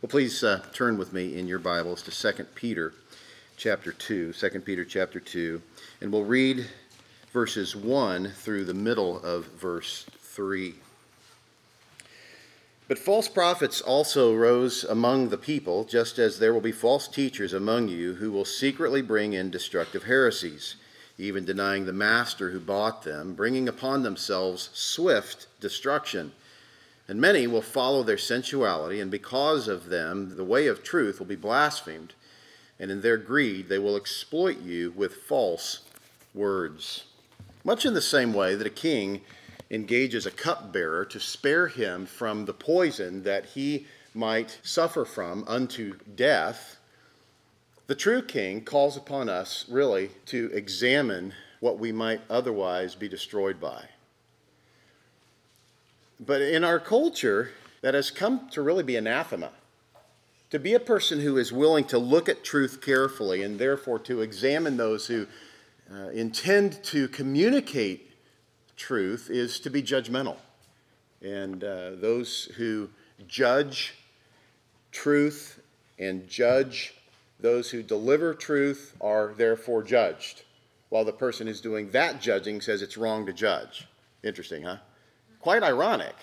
Well, please uh, turn with me in your Bibles to 2 Peter chapter 2, 2 Peter chapter 2, and we'll read verses 1 through the middle of verse 3. But false prophets also rose among the people, just as there will be false teachers among you who will secretly bring in destructive heresies, even denying the master who bought them, bringing upon themselves swift destruction. And many will follow their sensuality, and because of them, the way of truth will be blasphemed. And in their greed, they will exploit you with false words. Much in the same way that a king engages a cupbearer to spare him from the poison that he might suffer from unto death, the true king calls upon us really to examine what we might otherwise be destroyed by. But in our culture, that has come to really be anathema. To be a person who is willing to look at truth carefully and therefore to examine those who uh, intend to communicate truth is to be judgmental. And uh, those who judge truth and judge those who deliver truth are therefore judged, while the person who's doing that judging says it's wrong to judge. Interesting, huh? Quite ironic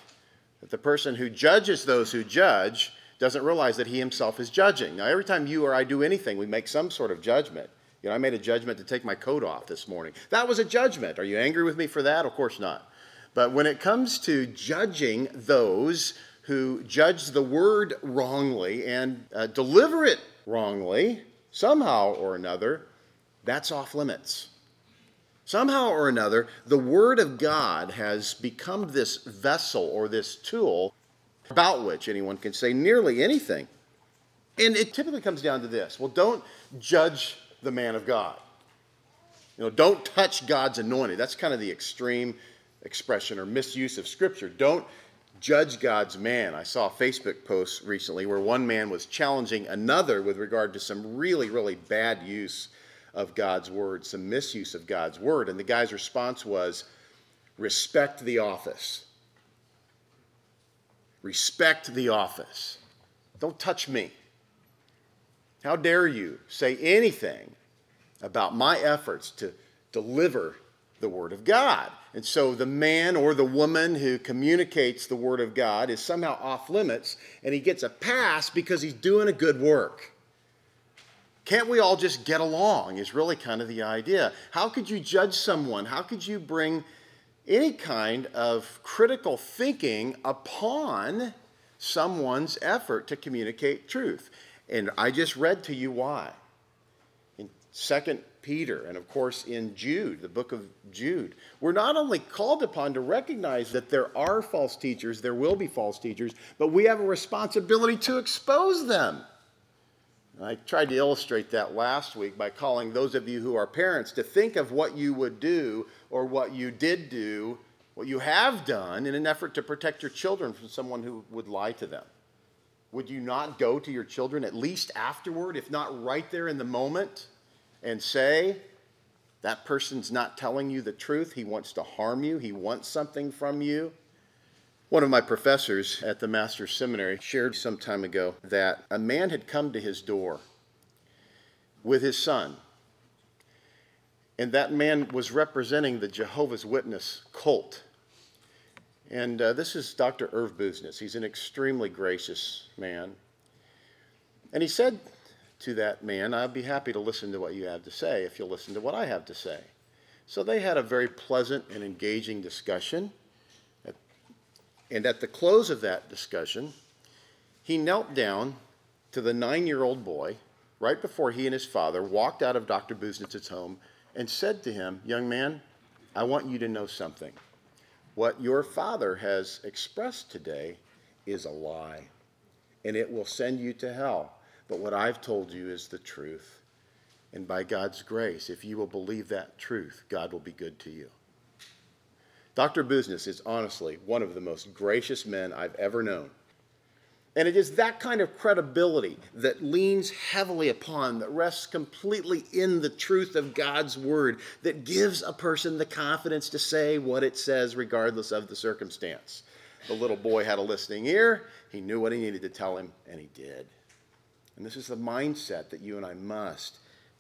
that the person who judges those who judge doesn't realize that he himself is judging. Now, every time you or I do anything, we make some sort of judgment. You know, I made a judgment to take my coat off this morning. That was a judgment. Are you angry with me for that? Of course not. But when it comes to judging those who judge the word wrongly and uh, deliver it wrongly, somehow or another, that's off limits. Somehow or another, the Word of God has become this vessel or this tool about which anyone can say nearly anything. And it typically comes down to this well, don't judge the man of God. You know, don't touch God's anointed. That's kind of the extreme expression or misuse of Scripture. Don't judge God's man. I saw a Facebook post recently where one man was challenging another with regard to some really, really bad use of God's word, some misuse of God's word. And the guy's response was respect the office. Respect the office. Don't touch me. How dare you say anything about my efforts to deliver the Word of God? And so the man or the woman who communicates the Word of God is somehow off limits and he gets a pass because he's doing a good work. Can't we all just get along? Is really kind of the idea. How could you judge someone? How could you bring any kind of critical thinking upon someone's effort to communicate truth? And I just read to you why. In 2 Peter, and of course in Jude, the book of Jude, we're not only called upon to recognize that there are false teachers, there will be false teachers, but we have a responsibility to expose them. I tried to illustrate that last week by calling those of you who are parents to think of what you would do or what you did do, what you have done in an effort to protect your children from someone who would lie to them. Would you not go to your children at least afterward, if not right there in the moment, and say, that person's not telling you the truth. He wants to harm you. He wants something from you. One of my professors at the Master's Seminary shared some time ago that a man had come to his door with his son. And that man was representing the Jehovah's Witness cult. And uh, this is Dr. Irv Busenitz. He's an extremely gracious man. And he said to that man, I'd be happy to listen to what you have to say if you'll listen to what I have to say. So they had a very pleasant and engaging discussion. And at the close of that discussion, he knelt down to the nine year old boy right before he and his father walked out of Dr. Busenitz's home and said to him, Young man, I want you to know something. What your father has expressed today is a lie, and it will send you to hell. But what I've told you is the truth. And by God's grace, if you will believe that truth, God will be good to you. Dr. Busenitz is honestly one of the most gracious men I've ever known. And it is that kind of credibility that leans heavily upon, that rests completely in the truth of God's word, that gives a person the confidence to say what it says regardless of the circumstance. the little boy had a listening ear. He knew what he needed to tell him, and he did. And this is the mindset that you and I must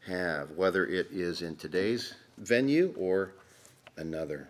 have, whether it is in today's venue or another.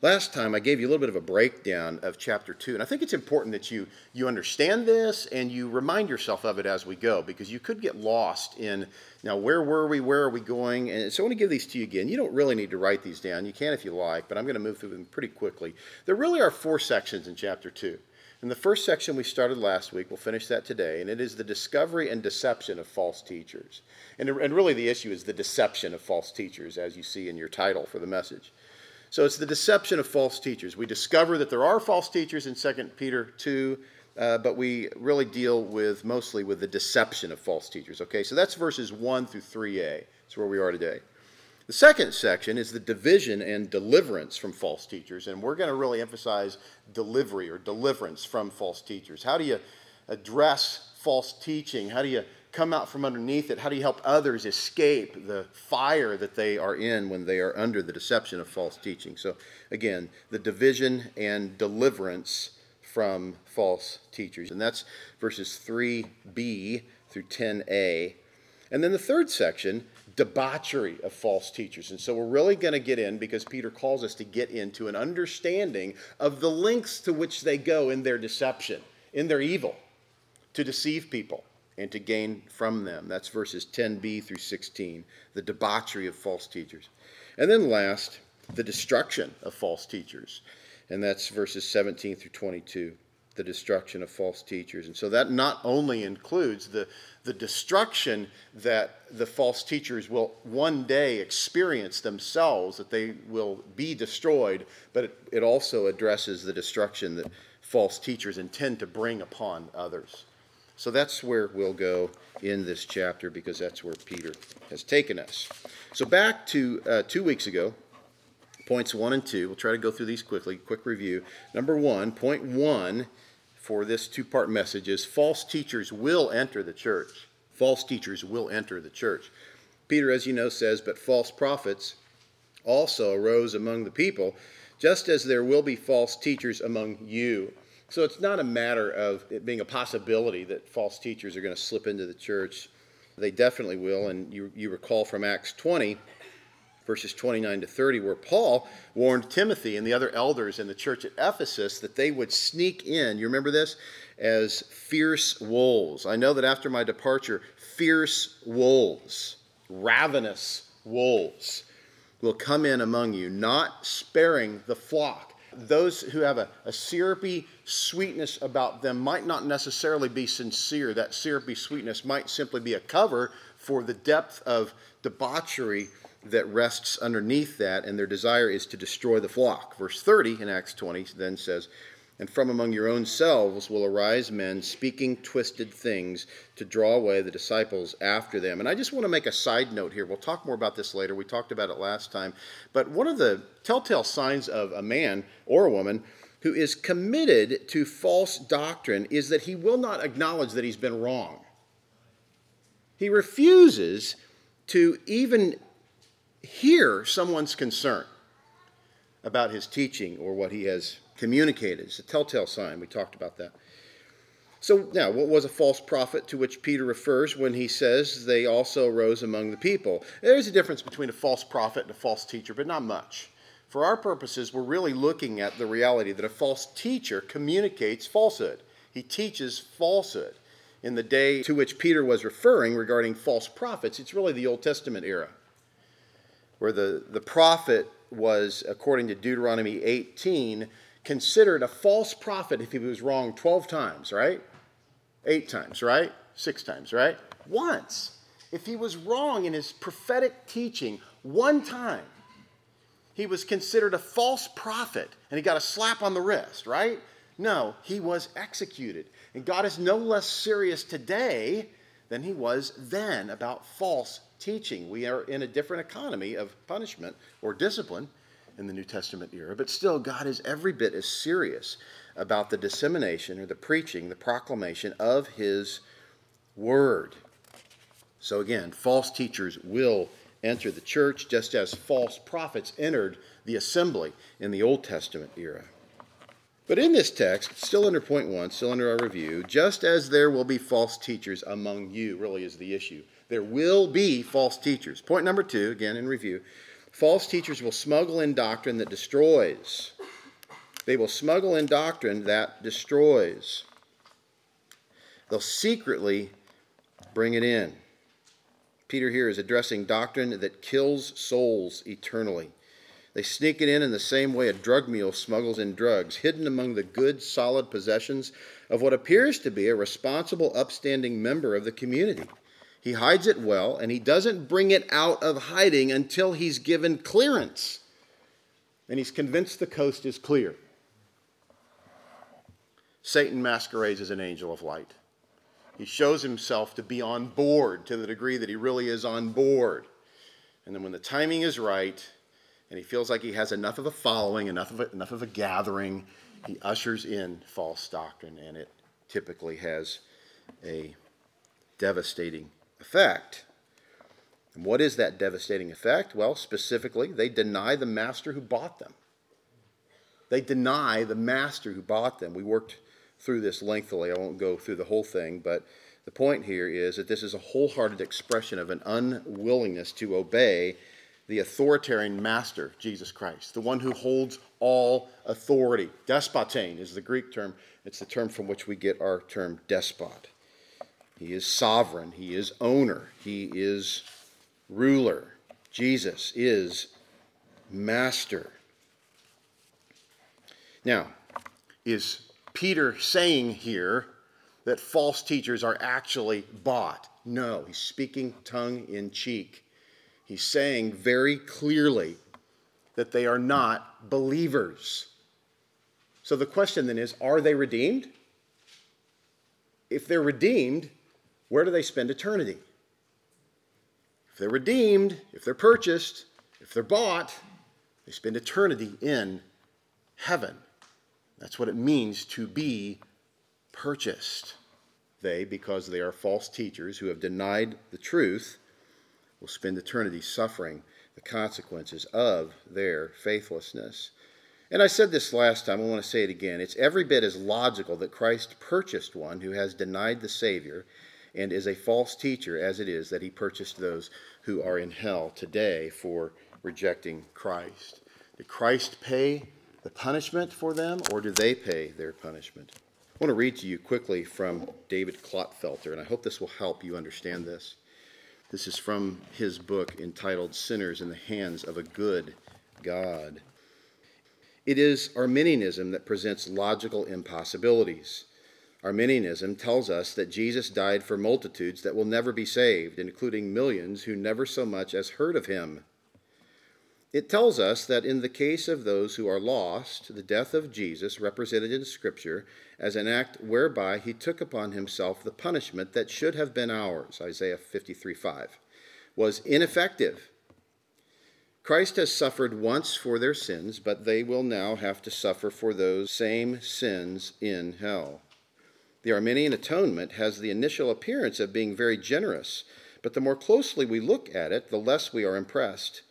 Last time I gave you a little bit of a breakdown of chapter 2, and I think it's important that you, you understand this and you remind yourself of it as we go because you could get lost in now where were we, where are we going? And so I want to give these to you again. You don't really need to write these down. You can if you like, but I'm going to move through them pretty quickly. There really are four sections in chapter 2. In the first section we started last week, we'll finish that today, and it is the discovery and deception of false teachers. And, and really the issue is the deception of false teachers, as you see in your title for the message. So it's the deception of false teachers. We discover that there are false teachers in 2 Peter 2, uh, but we really deal with mostly with the deception of false teachers. Okay, so that's verses 1 through 3a. That's where we are today. The second section is the division and deliverance from false teachers, and we're going to really emphasize delivery or deliverance from false teachers. How do you address false teaching? How do you come out from underneath it? How do you help others escape the fire that they are in when they are under the deception of false teaching? So, again, the division and deliverance from false teachers. And that's verses 3b through 10a. And then the third section, debauchery of false teachers. And so we're really going to get in because Peter calls us to get into an understanding of the lengths to which they go in their deception, in their evil, to deceive people and to gain from them. That's verses 10b through 16, the debauchery of false teachers. And then last, the destruction of false teachers. And that's verses 17 through 22, the destruction of false teachers. And so that not only includes the, the destruction that the false teachers will one day experience themselves, that they will be destroyed, but it, it also addresses the destruction that false teachers intend to bring upon others. So that's where we'll go in this chapter because that's where Peter has taken us. So back to uh, two weeks ago, points one and two. We'll try to go through these quickly. Quick review. Number one, point one for this two part message is false teachers will enter the church. False teachers will enter the church. Peter, as you know, says, But false prophets also arose among the people, just as there will be false teachers among you. So it's not a matter of it being a possibility that false teachers are going to slip into the church. They definitely will. And you, you recall from Acts 20, verses 29 to 30, where Paul warned Timothy and the other elders in the church at Ephesus that they would sneak in. You remember this? As fierce wolves. I know that after my departure, fierce wolves, ravenous wolves, will come in among you, not sparing the flock those who have a, a, syrupy sweetness about them might not necessarily be sincere. That syrupy sweetness might simply be a cover for the depth of debauchery that rests underneath that, and their desire is to destroy the flock. Verse 30 in Acts 20 then says, and from among your own selves will arise men speaking twisted things to draw away the disciples after them. And I just want to make a side note here. We'll talk more about this later. We talked about it last time. But one of the telltale signs of a man or a woman who is committed to false doctrine is that he will not acknowledge that he's been wrong. He refuses to even hear someone's concern about his teaching or what he has communicated. It's a telltale sign. We talked about that. So, now, what was a false prophet to which Peter refers when he says they also arose among the people? There's a difference between a false prophet and a false teacher, but not much. For our purposes, we're really looking at the reality that a false teacher communicates falsehood. He teaches falsehood. In the day to which Peter was referring regarding false prophets, it's really the Old Testament era, where the, the prophet was, according to Deuteronomy 18, considered a false prophet if he was wrong 12 times, right? Eight times, right? Six times, right? Once. If he was wrong in his prophetic teaching one time, he was considered a false prophet and he got a slap on the wrist, right? No, he was executed. And God is no less serious today than he was then about false teaching. We are in a different economy of punishment or discipline in the New Testament era, but still, God is every bit as serious about the dissemination or the preaching, the proclamation of His Word. So, again, false teachers will enter the church just as false prophets entered the assembly in the Old Testament era. But in this text, still under point one, still under our review, just as there will be false teachers among you, really is the issue. There will be false teachers. Point number two, again in review false teachers will smuggle in doctrine that destroys. They will smuggle in doctrine that destroys. They'll secretly bring it in. Peter here is addressing doctrine that kills souls eternally. They sneak it in in the same way a drug mule smuggles in drugs, hidden among the good, solid possessions of what appears to be a responsible, upstanding member of the community. He hides it well, and he doesn't bring it out of hiding until he's given clearance. And he's convinced the coast is clear. Satan masquerades as an angel of light. He shows himself to be on board to the degree that he really is on board. And then when the timing is right, and he feels like he has enough of a following, enough of a, enough of a gathering, he ushers in false doctrine, and it typically has a devastating effect. And what is that devastating effect? Well, specifically, they deny the master who bought them. They deny the master who bought them. We worked through this lengthily. I won't go through the whole thing, but the point here is that this is a wholehearted expression of an unwillingness to obey the authoritarian master, Jesus Christ, the one who holds all authority. Despotein is the Greek term, it's the term from which we get our term despot. He is sovereign, he is owner, he is ruler. Jesus is master. Now, is Peter saying here that false teachers are actually bought? No, he's speaking tongue in cheek. He's saying very clearly that they are not believers. So the question then is are they redeemed? If they're redeemed, where do they spend eternity? If they're redeemed, if they're purchased, if they're bought, they spend eternity in heaven. That's what it means to be purchased. They, because they are false teachers who have denied the truth, will spend eternity suffering the consequences of their faithlessness. And I said this last time, I want to say it again. It's every bit as logical that Christ purchased one who has denied the Savior and is a false teacher as it is that he purchased those who are in hell today for rejecting Christ. Did Christ pay the punishment for them, or do they pay their punishment? I want to read to you quickly from David Clotfelter, and I hope this will help you understand this. This is from his book entitled Sinners in the Hands of a Good God. It is Arminianism that presents logical impossibilities. Arminianism tells us that Jesus died for multitudes that will never be saved, including millions who never so much as heard of him. It tells us that in the case of those who are lost, the death of Jesus, represented in Scripture as an act whereby he took upon himself the punishment that should have been ours, Isaiah 53 5, was ineffective. Christ has suffered once for their sins, but they will now have to suffer for those same sins in hell. The Arminian atonement has the initial appearance of being very generous, but the more closely we look at it, the less we are impressed.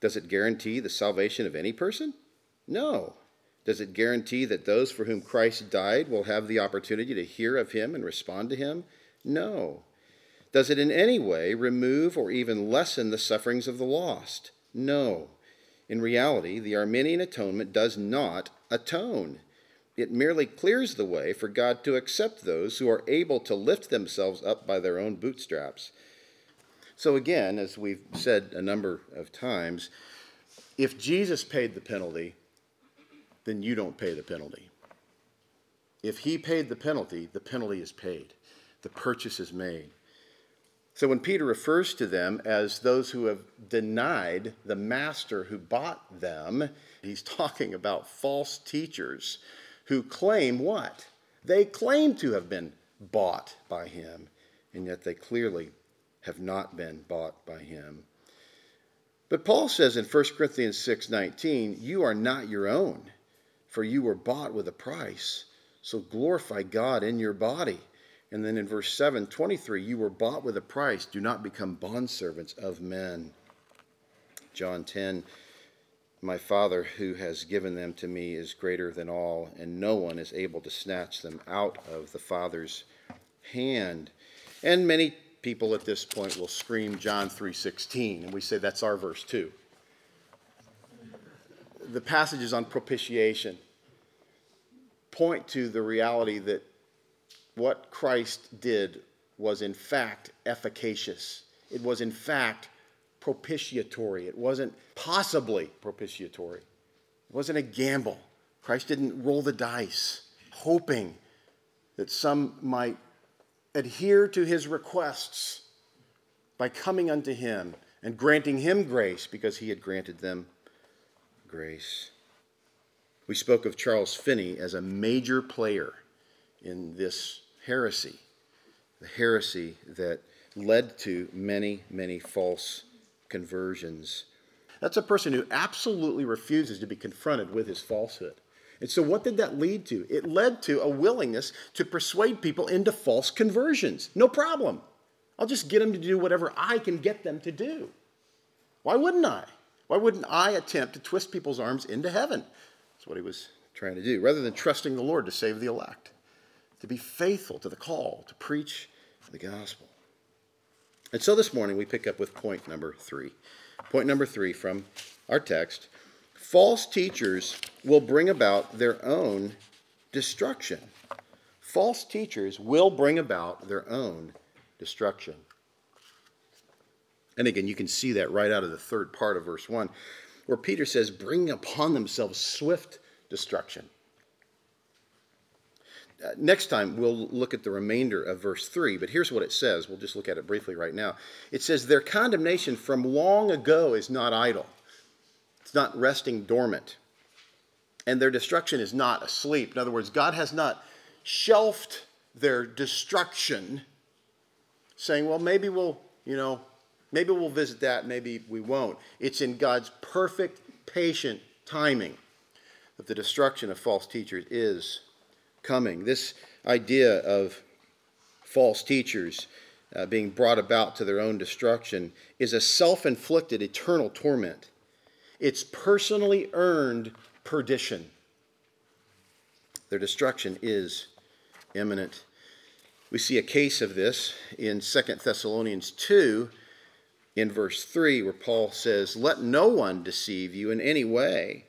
Does it guarantee the salvation of any person? No. Does it guarantee that those for whom Christ died will have the opportunity to hear of him and respond to him? No. Does it in any way remove or even lessen the sufferings of the lost? No. In reality, the Arminian atonement does not atone. It merely clears the way for God to accept those who are able to lift themselves up by their own bootstraps so, again, as we've said a number of times, if Jesus paid the penalty, then you don't pay the penalty. If he paid the penalty, the penalty is paid, the purchase is made. So when Peter refers to them as those who have denied the master who bought them, he's talking about false teachers who claim what? They claim to have been bought by him, and yet they clearly have not been bought by him. But Paul says in 1 Corinthians 6:19, "You are not your own, for you were bought with a price. So glorify God in your body." And then in verse 7:23, "You were bought with a price. Do not become bondservants of men." John 10 My Father who has given them to me is greater than all, and no one is able to snatch them out of the Father's hand. And many people at this point will scream John 3:16, and we say that's our verse too. The passages on propitiation point to the reality that what Christ did was in fact efficacious. It was in fact propitiatory. It wasn't possibly propitiatory. It wasn't a gamble. Christ didn't roll the dice, hoping that some might adhere to his requests by coming unto him and granting him grace because he had granted them grace. We spoke of Charles Finney as a major player in this heresy, the heresy that led to many, many false conversions. That's a person who absolutely refuses to be confronted with his falsehood. And so, what did that lead to? It led to a willingness to persuade people into false conversions. No problem. I'll just get them to do whatever I can get them to do. Why wouldn't I? Why wouldn't I attempt to twist people's arms into heaven? That's what he was trying to do, rather than trusting the Lord to save the elect, to be faithful to the call to preach the gospel. And so this morning we pick up with point number three. Point number three from our text false teachers will bring about their own destruction. False teachers will bring about their own destruction. And again, you can see that right out of the third part of verse 1, where Peter says, bring upon themselves swift destruction. Uh, next time, we'll look at the remainder of verse 3, but here's what it says. We'll just look at it briefly right now. It says, Their condemnation from long ago is not idle, it's not resting dormant, and their destruction is not asleep. In other words, God has not shelved their destruction, saying, Well, maybe we'll, you know, maybe we'll visit that, maybe we won't. It's in God's perfect, patient timing that the destruction of false teachers is coming. This idea of false teachers uh, being brought about to their own destruction is a self inflicted eternal torment. It's personally earned perdition. Their destruction is imminent. We see a case of this in 2 Thessalonians 2, in verse 3, where Paul says, Let no one deceive you in any way.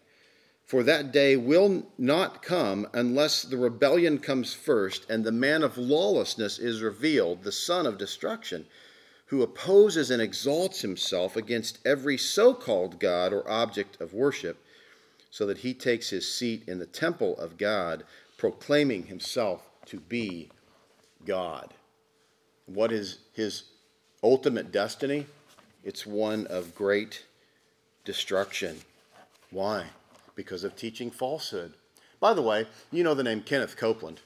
For that day will not come unless the rebellion comes first and the man of lawlessness is revealed, the son of destruction, who opposes and exalts himself against every so called God or object of worship, so that he takes his seat in the temple of God, proclaiming himself to be God. What is his ultimate destiny? It's one of great destruction. Why? because of teaching falsehood. By the way, you know the name Kenneth Copeland.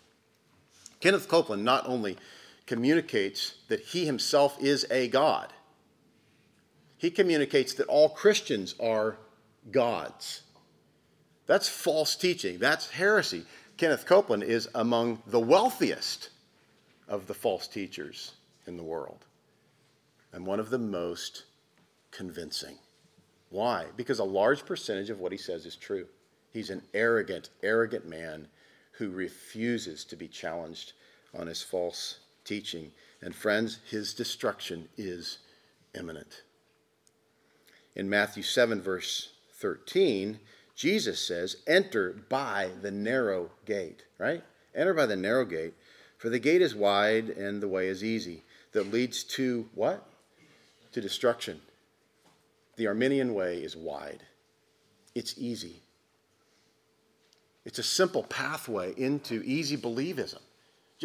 Kenneth Copeland not only communicates that he himself is a God, he communicates that all Christians are gods. That's false teaching, that's heresy. Kenneth Copeland is among the wealthiest of the false teachers in the world and one of the most convincing. Why? Because a large percentage of what he says is true. He's an arrogant, arrogant man who refuses to be challenged on his false teaching. And friends, his destruction is imminent. In Matthew 7, verse 13, Jesus says, Enter by the narrow gate, right? Enter by the narrow gate, for the gate is wide and the way is easy that leads to what? To destruction. The Arminian way is wide, it's easy. It's a simple pathway into easy believism.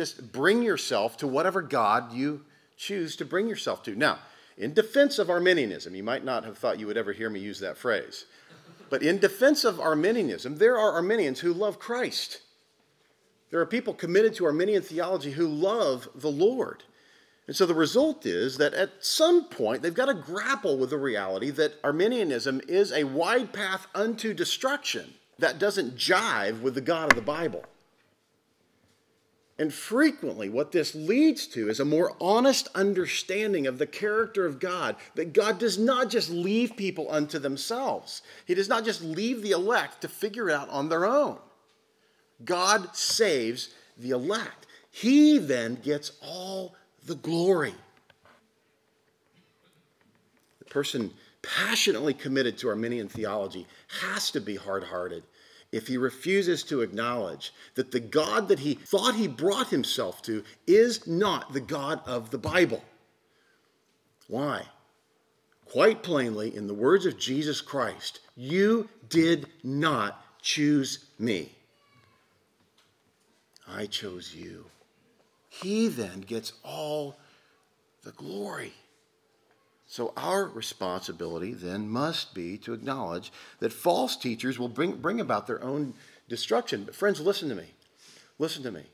Just bring yourself to whatever God you choose to bring yourself to. Now, in defense of Arminianism, you might not have thought you would ever hear me use that phrase, but in defense of Arminianism, there are Arminians who love Christ. There are people committed to Arminian theology who love the Lord. And so the result is that at some point they've got to grapple with the reality that Arminianism is a wide path unto destruction that doesn't jive with the God of the Bible. And frequently, what this leads to is a more honest understanding of the character of God. That God does not just leave people unto themselves, He does not just leave the elect to figure it out on their own. God saves the elect. He then gets all the glory. The person passionately committed to Arminian theology has to be hard hearted if he refuses to acknowledge that the God that he thought he brought himself to is not the God of the Bible. Why? Quite plainly, in the words of Jesus Christ, you did not choose me. I chose you. He then gets all the glory. So, our responsibility then must be to acknowledge that false teachers will bring, bring about their own destruction. But, friends, listen to me. Listen to me.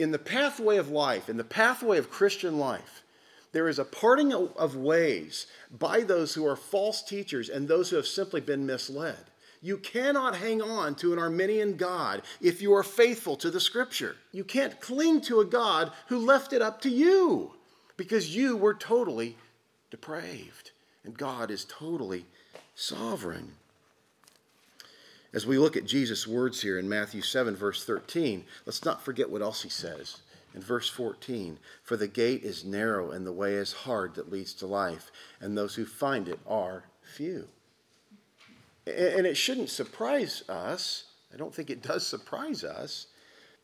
In the pathway of life, in the pathway of Christian life, there is a parting of ways by those who are false teachers and those who have simply been misled. You cannot hang on to an Arminian God if you are faithful to the Scripture. You can't cling to a God who left it up to you because you were totally depraved, and God is totally sovereign. As we look at Jesus' words here in Matthew 7, verse 13, let's not forget what else he says. In verse 14, for the gate is narrow and the way is hard that leads to life, and those who find it are few. And it shouldn't surprise us, I don't think it does surprise us,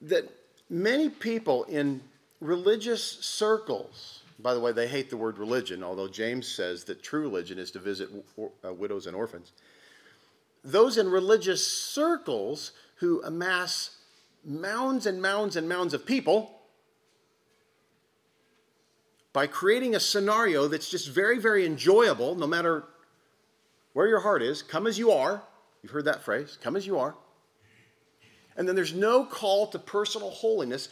that many people in religious circles by the way, they hate the word religion, although James says that true religion is to visit uh, widows and orphans. Those in religious circles who amass mounds and mounds and mounds of people by creating a scenario that's just very, very enjoyable, no matter where your heart is, come as you are. You've heard that phrase, come as you are. And then there's no call to personal holiness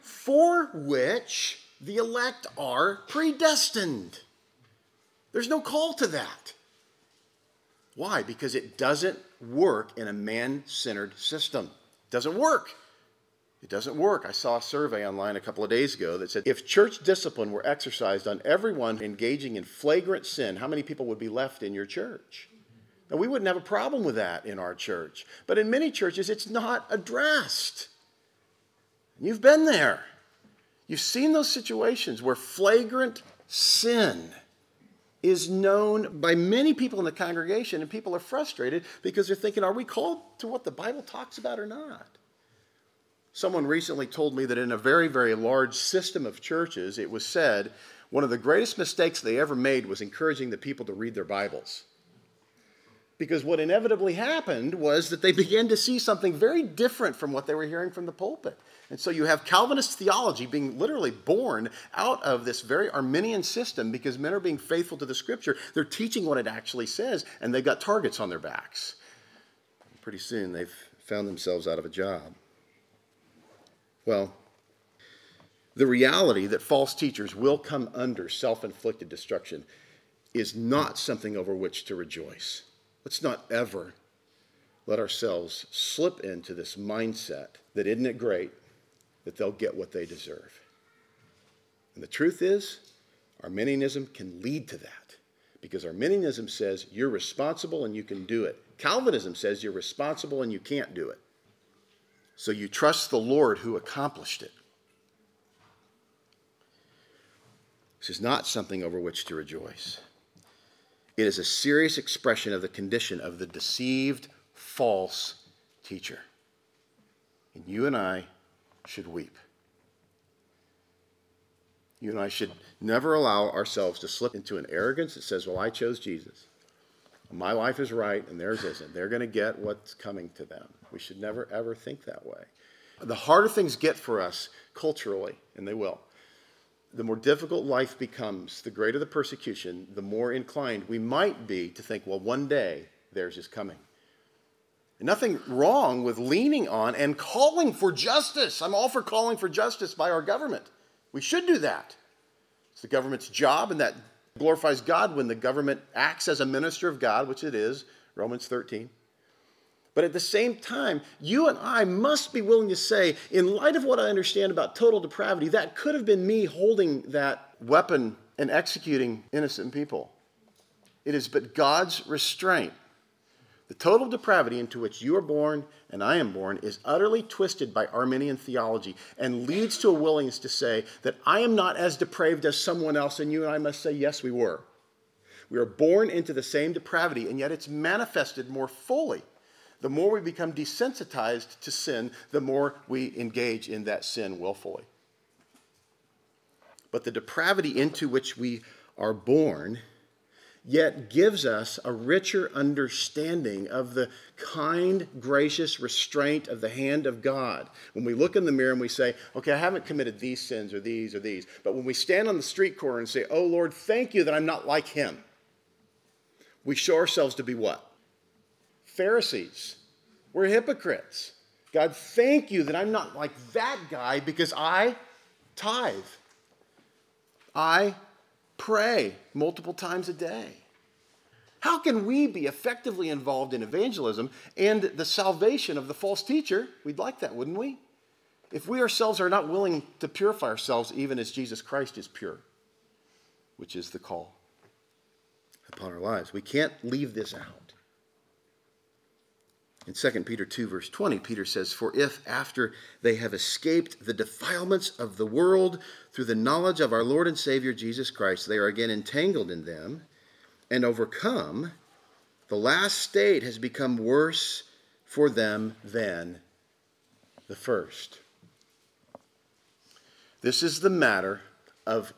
for which the elect are predestined. There's no call to that. Why? Because it doesn't work in a man centered system. It doesn't work. It doesn't work. I saw a survey online a couple of days ago that said if church discipline were exercised on everyone engaging in flagrant sin, how many people would be left in your church? Now, we wouldn't have a problem with that in our church. But in many churches, it's not addressed. You've been there. You've seen those situations where flagrant sin is known by many people in the congregation, and people are frustrated because they're thinking, are we called to what the Bible talks about or not? Someone recently told me that in a very, very large system of churches, it was said one of the greatest mistakes they ever made was encouraging the people to read their Bibles. Because what inevitably happened was that they began to see something very different from what they were hearing from the pulpit. And so you have Calvinist theology being literally born out of this very Arminian system because men are being faithful to the scripture. They're teaching what it actually says, and they've got targets on their backs. Pretty soon they've found themselves out of a job. Well, the reality that false teachers will come under self inflicted destruction is not something over which to rejoice. Let's not ever let ourselves slip into this mindset that isn't it great that they'll get what they deserve. And the truth is, Arminianism can lead to that because Arminianism says you're responsible and you can do it. Calvinism says you're responsible and you can't do it. So you trust the Lord who accomplished it. This is not something over which to rejoice. It is a serious expression of the condition of the deceived, false teacher. And you and I should weep. You and I should never allow ourselves to slip into an arrogance that says, Well, I chose Jesus. My life is right and theirs isn't. They're going to get what's coming to them. We should never, ever think that way. The harder things get for us culturally, and they will, the more difficult life becomes, the greater the persecution, the more inclined we might be to think, well, one day theirs is coming. Nothing wrong with leaning on and calling for justice. I'm all for calling for justice by our government. We should do that. It's the government's job, and that glorifies God when the government acts as a minister of God, which it is, Romans 13. But at the same time, you and I must be willing to say, in light of what I understand about total depravity, that could have been me holding that weapon and executing innocent people. It is but God's restraint. The total depravity into which you are born and I am born is utterly twisted by Arminian theology and leads to a willingness to say that I am not as depraved as someone else, and you and I must say, yes, we were. We are born into the same depravity, and yet it's manifested more fully. The more we become desensitized to sin, the more we engage in that sin willfully. But the depravity into which we are born yet gives us a richer understanding of the kind, gracious restraint of the hand of God. When we look in the mirror and we say, okay, I haven't committed these sins or these or these, but when we stand on the street corner and say, oh Lord, thank you that I'm not like him, we show ourselves to be what? Pharisees. We're hypocrites. God, thank you that I'm not like that guy because I tithe. I pray multiple times a day. How can we be effectively involved in evangelism and the salvation of the false teacher? We'd like that, wouldn't we? If we ourselves are not willing to purify ourselves even as Jesus Christ is pure, which is the call upon our lives. We can't leave this out. In 2 Peter 2, verse 20, Peter says, For if after they have escaped the defilements of the world through the knowledge of our Lord and Savior Jesus Christ, they are again entangled in them and overcome, the last state has become worse for them than the first. This is the matter of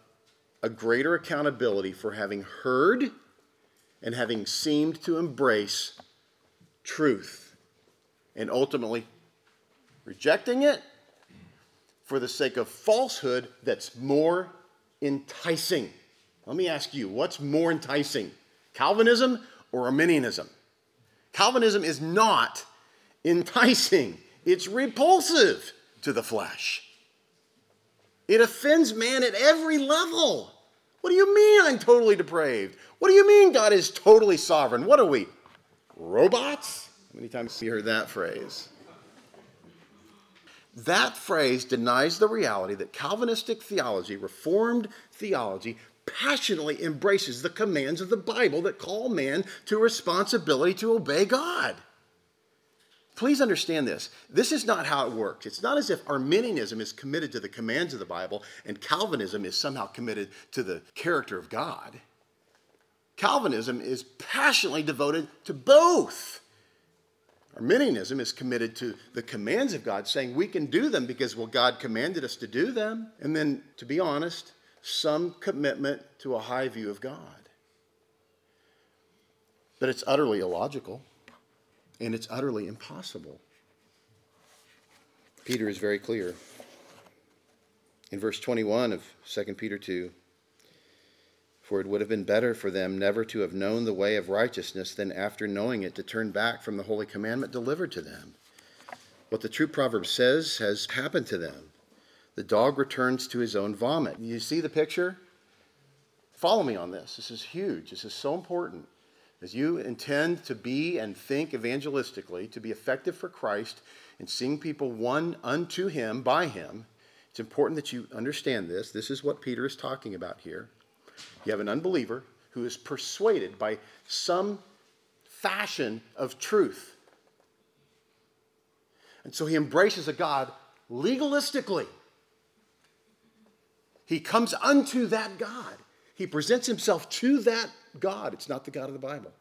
a greater accountability for having heard and having seemed to embrace truth and ultimately rejecting it for the sake of falsehood that's more enticing. Let me ask you, what's more enticing, Calvinism or Arminianism? Calvinism is not enticing, it's repulsive to the flesh. It offends man at every level. What do you mean I'm totally depraved? What do you mean God is totally sovereign? What are we? Robots? Many times you heard that phrase? That phrase denies the reality that Calvinistic theology, Reformed theology, passionately embraces the commands of the Bible that call man to responsibility to obey God. Please understand this. This is not how it works. It's not as if Arminianism is committed to the commands of the Bible and Calvinism is somehow committed to the character of God. Calvinism is passionately devoted to both. Arminianism is committed to the commands of God, saying we can do them because, well, God commanded us to do them. And then, to be honest, some commitment to a high view of God. But it's utterly illogical and it's utterly impossible. Peter is very clear. In verse 21 of 2 Peter 2, for it would have been better for them never to have known the way of righteousness than after knowing it to turn back from the holy commandment delivered to them. What the true proverb says has happened to them. The dog returns to his own vomit. You see the picture? Follow me on this. This is huge. This is so important. As you intend to be and think evangelistically, to be effective for Christ and seeing people won unto Him by Him, it's important that you understand this. This is what Peter is talking about here. You have an unbeliever who is persuaded by some fashion of truth. And so he embraces a God legalistically. He comes unto that God. He presents himself to that God. It's not the God of the Bible.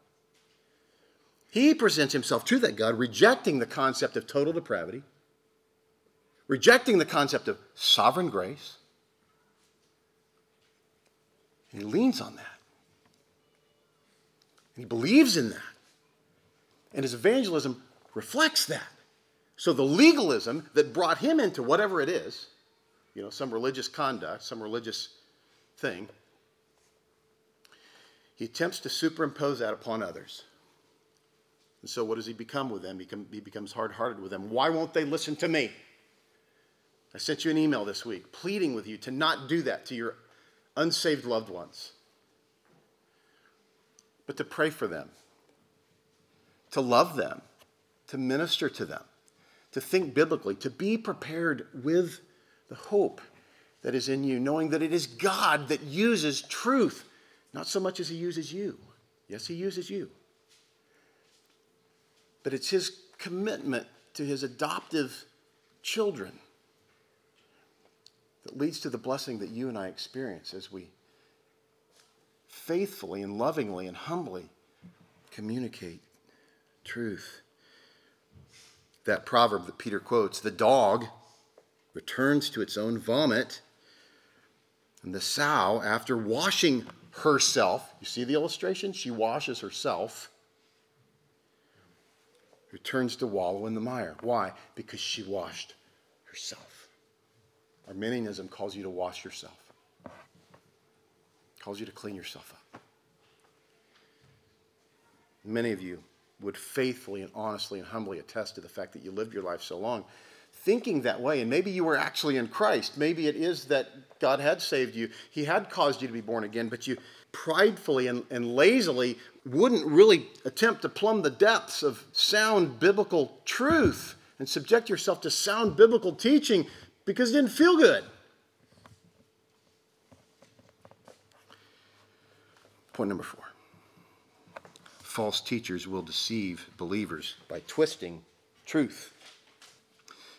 He presents himself to that God, rejecting the concept of total depravity, rejecting the concept of sovereign grace, and he leans on that. And he believes in that. And his evangelism reflects that. So the legalism that brought him into whatever it is, you know, some religious conduct, some religious thing, he attempts to superimpose that upon others. And so what does he become with them? He, he becomes hard hearted with them. Why won't they listen to me? I sent you an email this week pleading with you to not do that to your unsaved loved ones, but to pray for them, to love them, to minister to them, to think biblically, to be prepared with the hope that is in you, knowing that it is God that uses truth, not so much as He uses you. Yes, He uses you. But it's His commitment to His adoptive children that leads to the blessing that you and I experience as we faithfully and lovingly and humbly communicate truth. That proverb that Peter quotes the dog returns to its own vomit, and the sow, after washing herself, you see the illustration? She washes herself, returns to wallow in the mire. Why? Because she washed herself. Arminianism calls you to wash yourself, calls you to clean yourself up. Many of you would faithfully and honestly and humbly attest to the fact that you lived your life so long thinking that way. And maybe you were actually in Christ. Maybe it is that God had saved you, He had caused you to be born again, but you pridefully and, and lazily wouldn't really attempt to plumb the depths of sound biblical truth and subject yourself to sound biblical teaching because it didn't feel good. Point number four false teachers will deceive believers by twisting truth.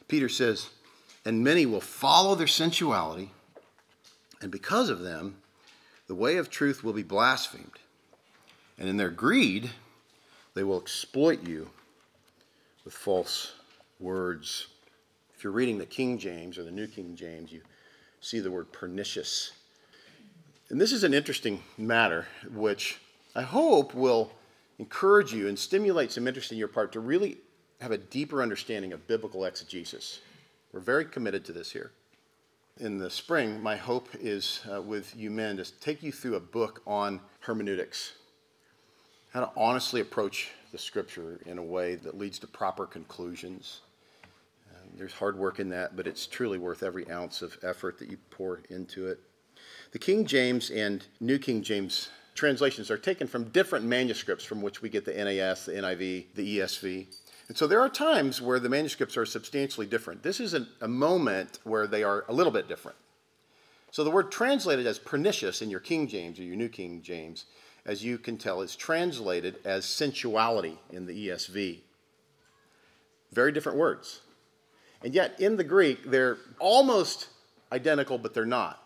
Peter says, and many will follow their sensuality, and because of them, the way of truth will be blasphemed. And in their greed, they will exploit you with false words. If you're reading the King James or the New King James, you see the word pernicious. And this is an interesting matter, which I hope will encourage you and stimulate some interest in your part to really have a deeper understanding of biblical exegesis. We're very committed to this here. In the spring, my hope is uh, with you men to take you through a book on hermeneutics, how to honestly approach the scripture in a way that leads to proper conclusions. There's hard work in that, but it's truly worth every ounce of effort that you pour into it. The King James and New King James translations are taken from different manuscripts from which we get the NAS, the NIV, the ESV. And so there are times where the manuscripts are substantially different. This is a, a moment where they are a little bit different. So the word translated as pernicious in your King James or your New King James, as you can tell, is translated as sensuality in the ESV. Very different words. And yet in the Greek, they're almost identical, but they're not.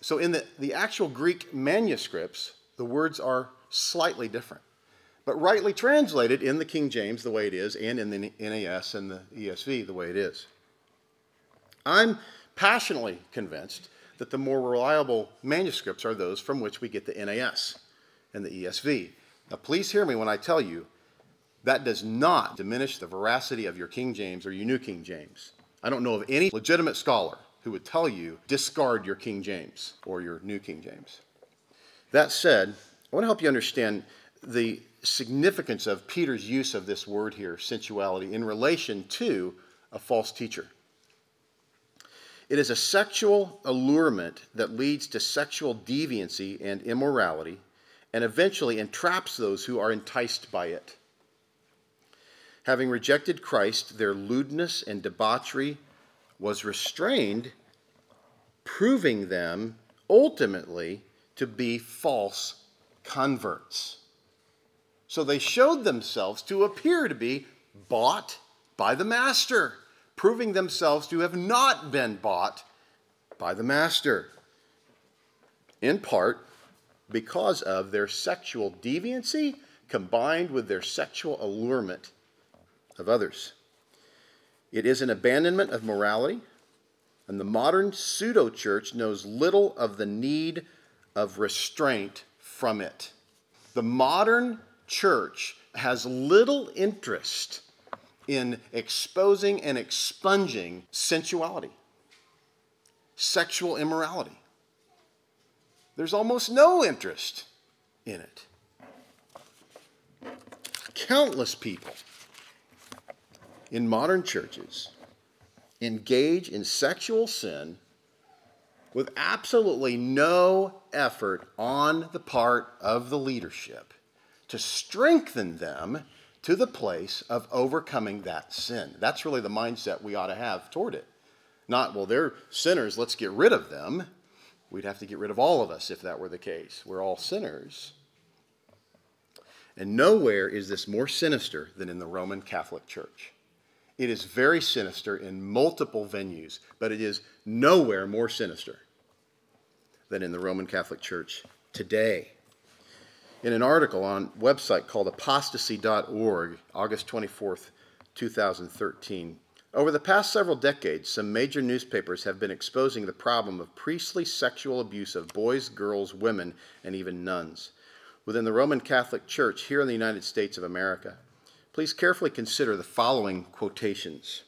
So in the, the actual Greek manuscripts, the words are slightly different but rightly translated in the King James the way it is, and in the NAS and the ESV the way it is. I'm passionately convinced that the more reliable manuscripts are those from which we get the NAS and the ESV. Now, please hear me when I tell you that does not diminish the veracity of your King James or your New King James. I don't know of any legitimate scholar who would tell you discard your King James or your New King James. That said, I want to help you understand the significance of Peter's use of this word here, sensuality, in relation to a false teacher. It is a sexual allurement that leads to sexual deviancy and immorality and eventually entraps those who are enticed by it. Having rejected Christ, their lewdness and debauchery was restrained, proving them ultimately to be false converts. So they showed themselves to appear to be bought by the master, proving themselves to have not been bought by the master. In part because of their sexual deviancy combined with their sexual allurement of others. It is an abandonment of morality, and the modern pseudo church knows little of the need of restraint from it. The modern church has little interest in exposing and expunging sensuality, sexual immorality. There's almost no interest in it. Countless people in modern churches engage in sexual sin with absolutely no effort on the part of the leadership to strengthen them to the place of overcoming that sin. That's really the mindset we ought to have toward it. Not, well, they're sinners, let's get rid of them. We'd have to get rid of all of us if that were the case. We're all sinners. And nowhere is this more sinister than in the Roman Catholic Church. It is very sinister in multiple venues, but it is nowhere more sinister than in the Roman Catholic Church today. In an article on a website called apostasy.org, August 24th, 2013, over the past several decades, some major newspapers have been exposing the problem of priestly sexual abuse of boys, girls, women, and even nuns within the Roman Catholic Church here in the United States of America. Please carefully consider the following quotations.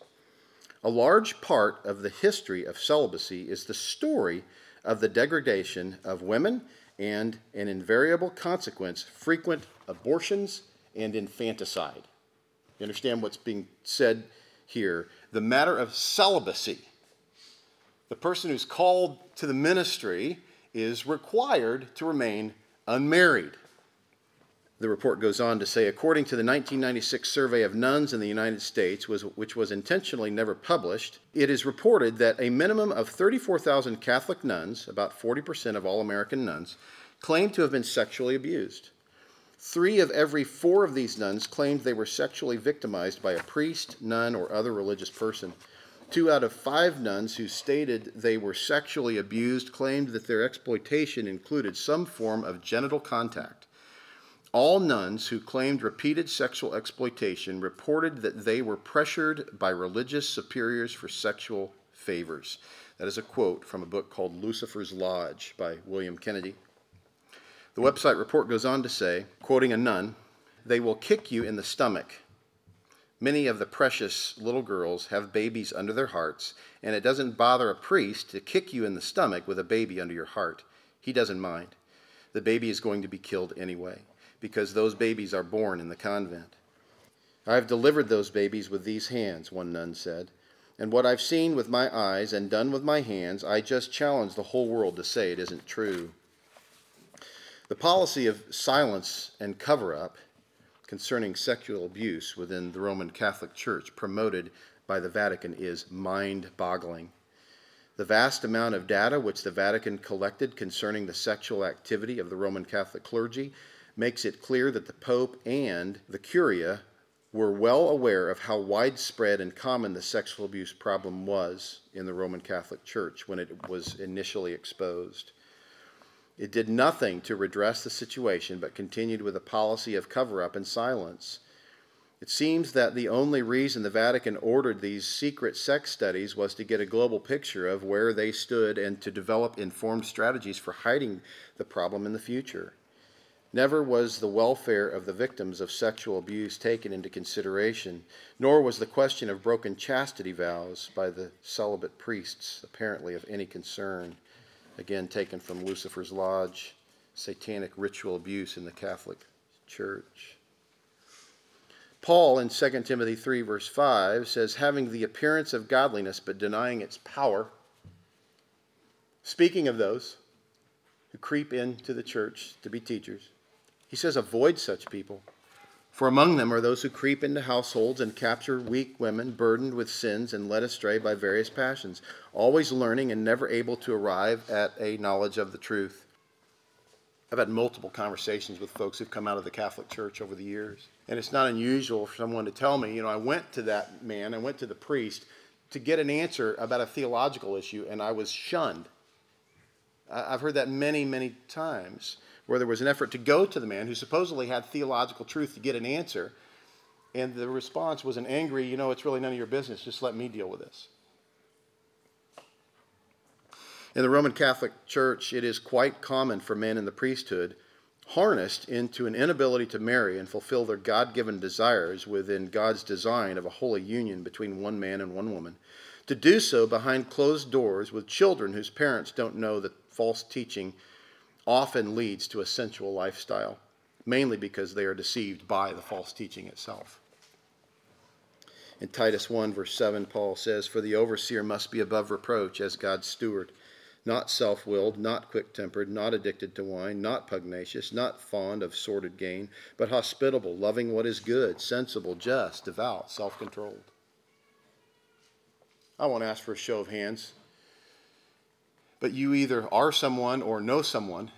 A large part of the history of celibacy is the story of the degradation of women and an invariable consequence frequent abortions and infanticide. You understand what's being said here? The matter of celibacy. The person who's called to the ministry is required to remain unmarried. The report goes on to say, according to the 1996 survey of nuns in the United States, which was intentionally never published, it is reported that a minimum of 34,000 Catholic nuns, about 40% of all American nuns, claim to have been sexually abused. Three of every four of these nuns claimed they were sexually victimized by a priest, nun, or other religious person. Two out of five nuns who stated they were sexually abused claimed that their exploitation included some form of genital contact. All nuns who claimed repeated sexual exploitation reported that they were pressured by religious superiors for sexual favors. That is a quote from a book called Lucifer's Lodge by William Kennedy. The website report goes on to say, quoting a nun, they will kick you in the stomach. Many of the precious little girls have babies under their hearts, and it doesn't bother a priest to kick you in the stomach with a baby under your heart. He doesn't mind. The baby is going to be killed anyway because those babies are born in the convent. I have delivered those babies with these hands, one nun said. And what I've seen with my eyes and done with my hands, I just challenge the whole world to say it isn't true. The policy of silence and cover up concerning sexual abuse within the Roman Catholic Church promoted by the Vatican is mind boggling. The vast amount of data which the Vatican collected concerning the sexual activity of the Roman Catholic clergy makes it clear that the Pope and the Curia were well aware of how widespread and common the sexual abuse problem was in the Roman Catholic Church when it was initially exposed. It did nothing to redress the situation but continued with a policy of cover up and silence. It seems that the only reason the Vatican ordered these secret sex studies was to get a global picture of where they stood and to develop informed strategies for hiding the problem in the future. Never was the welfare of the victims of sexual abuse taken into consideration, nor was the question of broken chastity vows by the celibate priests apparently of any concern. Again, taken from Lucifer's Lodge Satanic Ritual Abuse in the Catholic Church. Paul in 2 Timothy 3, verse 5 says, having the appearance of godliness but denying its power. Speaking of those who creep into the church to be teachers, he says, Avoid such people. For among them are those who creep into households and capture weak women burdened with sins and led astray by various passions, always learning and never able to arrive at a knowledge of the truth. I've had multiple conversations with folks who've come out of the Catholic Church over the years. And it's not unusual for someone to tell me, you know, I went to that man, I went to the priest to get an answer about a theological issue, and I was shunned. I've heard that many, many times where there was an effort to go to the man who supposedly had theological truth to get an answer. And the response was an angry, you know, it's really none of your business, just let me deal with this. In the Roman Catholic Church, it is quite common for men in the priesthood, harnessed into an inability to marry and fulfill their God given desires within God's design of a holy union between one man and one woman, to do so behind closed doors with children whose parents don't know the false teaching often leads to a sensual lifestyle, mainly because they are deceived by the false teaching itself. In Titus 1, verse 7, Paul says, For the overseer must be above reproach as God's steward, not self willed, not quick tempered, not addicted to wine, not pugnacious, not fond of sordid gain, but hospitable, loving what is good, sensible, just, devout, self controlled. I won't ask for a show of hands, but you either are someone or know someone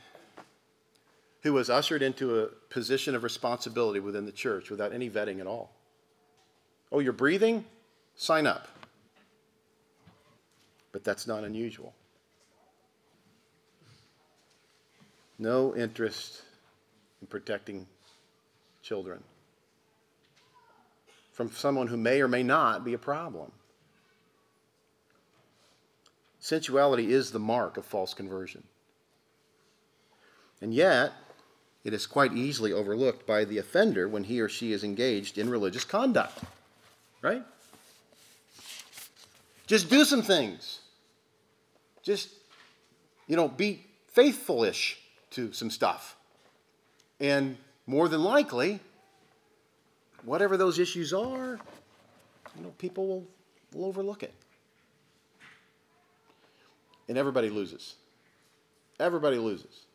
who was ushered into a position of responsibility within the church without any vetting at all. Oh, you're breathing? Sign up. But that's not unusual. No interest in protecting children from someone who may or may not be a problem. Sensuality is the mark of false conversion. And yet, it is quite easily overlooked by the offender when he or she is engaged in religious conduct. Right? Just do some things. Just, you know, be faithful-ish to some stuff. And more than likely, whatever those issues are, you know, people will, will overlook it. And everybody loses. Everybody loses.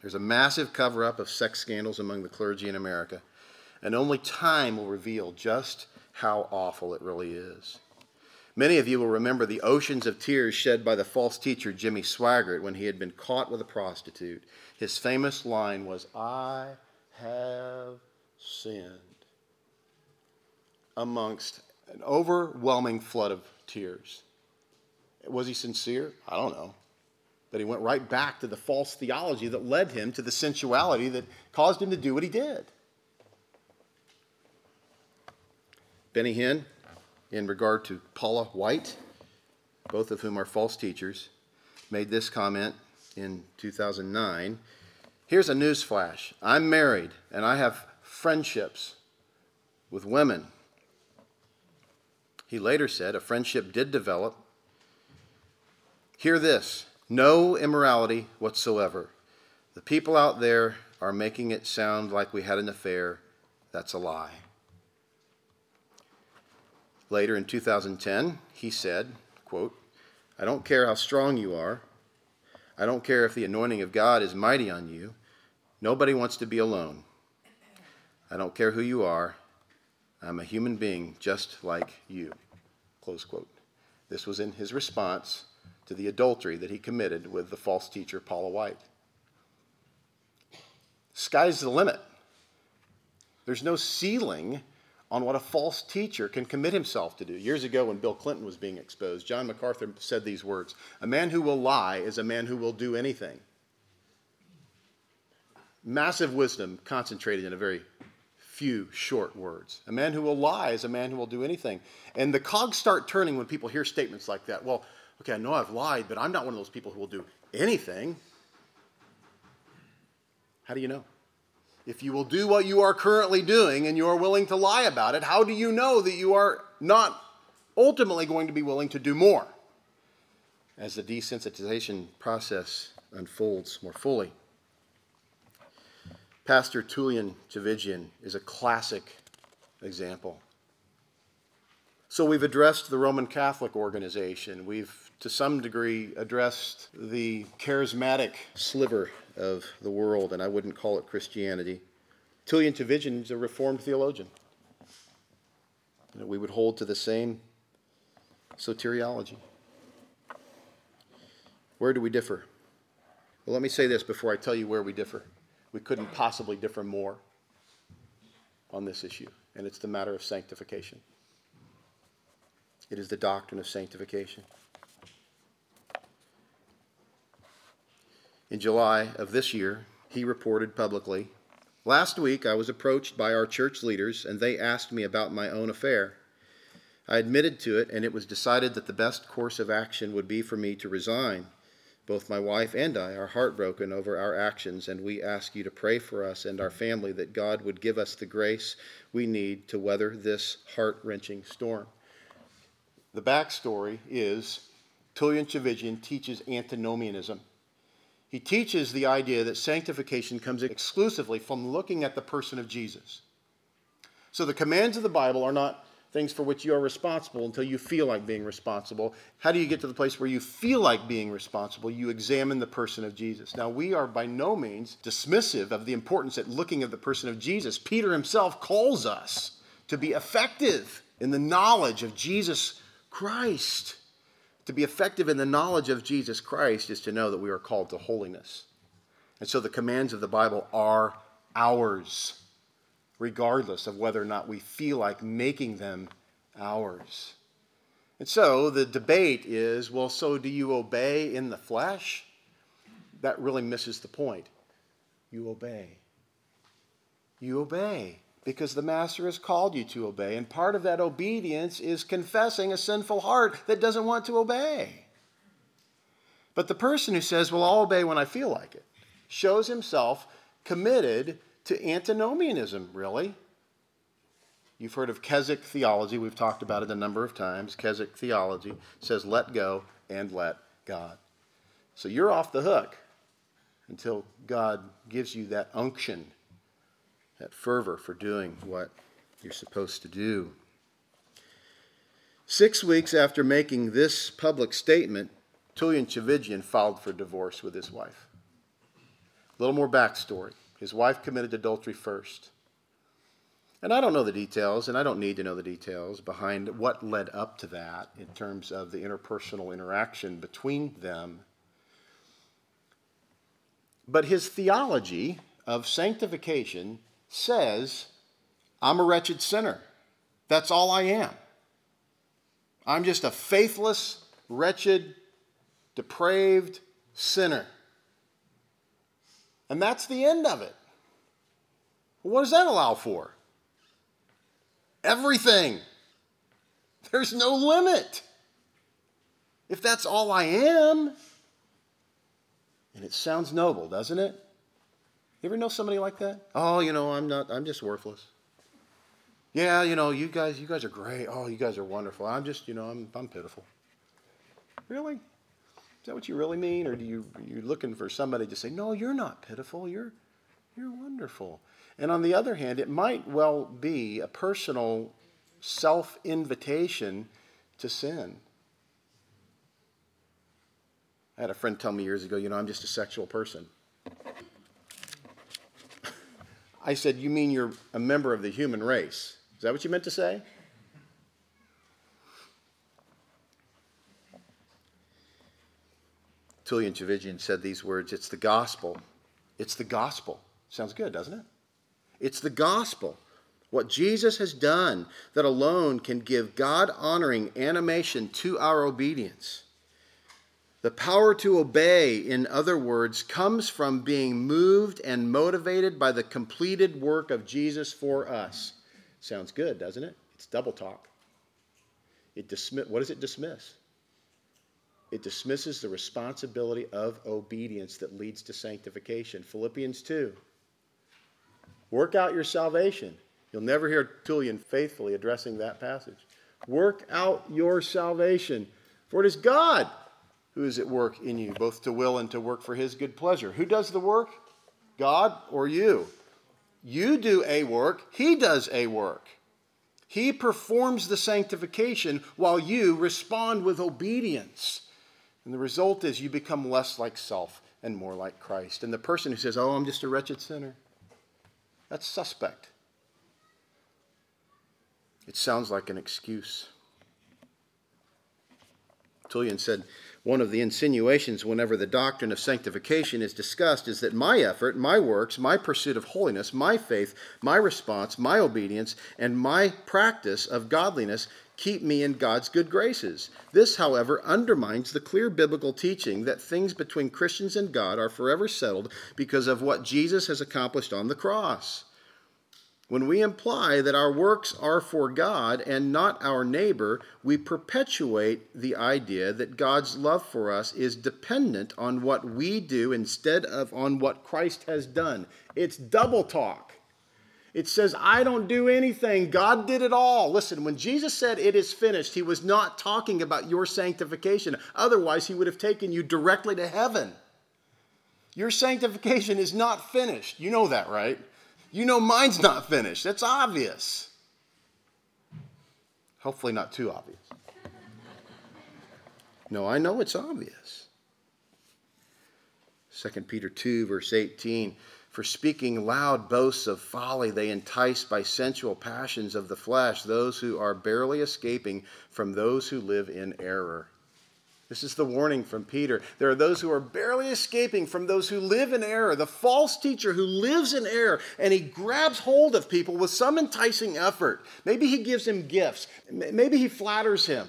There's a massive cover up of sex scandals among the clergy in America, and only time will reveal just how awful it really is. Many of you will remember the oceans of tears shed by the false teacher Jimmy Swaggart when he had been caught with a prostitute. His famous line was, I have sinned. Amongst an overwhelming flood of tears. Was he sincere? I don't know. But he went right back to the false theology that led him to the sensuality that caused him to do what he did. Benny Hinn, in regard to Paula White, both of whom are false teachers, made this comment in 2009. Here's a news flash I'm married and I have friendships with women. He later said a friendship did develop Hear this no immorality whatsoever. The people out there are making it sound like we had an affair. That's a lie. Later in 2010, he said, quote, I don't care how strong you are. I don't care if the anointing of God is mighty on you. Nobody wants to be alone. I don't care who you are. I'm a human being just like you. Close quote. This was in his response to the adultery that he committed with the false teacher Paula White. Sky's the limit. There's no ceiling on what a false teacher can commit himself to do. Years ago, when Bill Clinton was being exposed, John MacArthur said these words A man who will lie is a man who will do anything. Massive wisdom concentrated in a very few short words. A man who will lie is a man who will do anything. And the cogs start turning when people hear statements like that. Well, okay, I know I've lied, but I'm not one of those people who will do anything. How do you know? If you will do what you are currently doing and you are willing to lie about it, how do you know that you are not ultimately going to be willing to do more as the desensitization process unfolds more fully? Pastor Tullian Tchividjian is a classic example. So we've addressed the Roman Catholic organization. We've to some degree addressed the charismatic sliver of the world, and I wouldn't call it Christianity. Tullian Tchividjian is a Reformed theologian. You know, we would hold to the same soteriology. Where do we differ? Well, let me say this before I tell you where we differ. We couldn't possibly differ more on this issue, and it's the matter of sanctification. It is the doctrine of sanctification. In July of this year, he reported publicly Last week, I was approached by our church leaders, and they asked me about my own affair. I admitted to it, and it was decided that the best course of action would be for me to resign. Both my wife and I are heartbroken over our actions, and we ask you to pray for us and our family that God would give us the grace we need to weather this heart wrenching storm. The backstory is Tullian Tchividjian teaches antinomianism. He teaches the idea that sanctification comes exclusively from looking at the person of Jesus. So the commands of the Bible are not things for which you are responsible until you feel like being responsible. How do you get to the place where you feel like being responsible? You examine the person of Jesus. Now, we are by no means dismissive of the importance at looking at the person of Jesus. Peter himself calls us to be effective in the knowledge of Jesus Christ. To be effective in the knowledge of Jesus Christ is to know that we are called to holiness. And so the commands of the Bible are ours regardless of whether or not we feel like making them ours. And so the debate is well, so do you obey in the flesh? That really misses the point. You obey. You obey because the master has called you to obey. And part of that obedience is confessing a sinful heart that doesn't want to obey. But the person who says, Well, I'll obey when I feel like it, shows himself committed to antinomianism, really. You've heard of Keswick theology. We've talked about it a number of times. Keswick theology says, let go and let God. So you're off the hook until God gives you that unction, that fervor for doing what you're supposed to do. Six weeks after making this public statement, Tullian Tchividjian filed for divorce with his wife. A little more backstory. His wife committed adultery first. And I don't know the details, and I don't need to know the details behind what led up to that in terms of the interpersonal interaction between them. But his theology of sanctification says, I'm a wretched sinner. That's all I am. I'm just a faithless, wretched, depraved sinner. And that's the end of it. What does that allow for? Everything. There's no limit. If that's all I am, and it sounds noble, doesn't it? You ever know somebody like that? Oh, you know, I'm not, I'm just worthless. Yeah, you know, you guys, you guys are great. Oh, you guys are wonderful. I'm just, you know, I'm, I'm pitiful. Really? Is that what you really mean? Or do you, are you looking for somebody to say, no, you're not pitiful, you're, you're wonderful? And on the other hand, it might well be a personal self invitation to sin. I had a friend tell me years ago, you know, I'm just a sexual person. I said, You mean you're a member of the human race? Is that what you meant to say? Tullian Tchividjian said these words It's the gospel. It's the gospel. Sounds good, doesn't it? It's the gospel. What Jesus has done that alone can give God honoring animation to our obedience. The power to obey, in other words, comes from being moved and motivated by the completed work of Jesus for us. Sounds good, doesn't it? It's double talk. It dismiss, what does it dismiss? it dismisses the responsibility of obedience that leads to sanctification. Philippians 2. Work out your salvation. You'll never hear Tullian faithfully addressing that passage. Work out your salvation, for it is God who is at work in you, both to will and to work for his good pleasure. Who does the work? God or you? You do a work, he does a work. He performs the sanctification while you respond with obedience. And the result is you become less like self and more like Christ. And the person who says, Oh, I'm just a wretched sinner, that's suspect. It sounds like an excuse. Tullian said, one of the insinuations whenever the doctrine of sanctification is discussed is that my effort, my works, my pursuit of holiness, my faith, my response, my obedience, and my practice of godliness keep me in God's good graces. This, however, undermines the clear biblical teaching that things between Christians and God are forever settled because of what Jesus has accomplished on the cross. When we imply that our works are for God and not our neighbor, we perpetuate the idea that God's love for us is dependent on what we do instead of on what Christ has done. It's double talk. It says, I don't do anything. God did it all. Listen, when Jesus said it is finished, he was not talking about your sanctification. Otherwise, he would have taken you directly to heaven. Your sanctification is not finished. You know that, right? You know mine's not finished. That's obvious. Hopefully, not too obvious. No, I know it's obvious. 2 Peter 2, verse 18 For speaking loud boasts of folly, they entice by sensual passions of the flesh those who are barely escaping from those who live in error. This is the warning from Peter. There are those who are barely escaping from those who live in error, the false teacher who lives in error, and he grabs hold of people with some enticing effort. Maybe he gives him gifts, maybe he flatters him.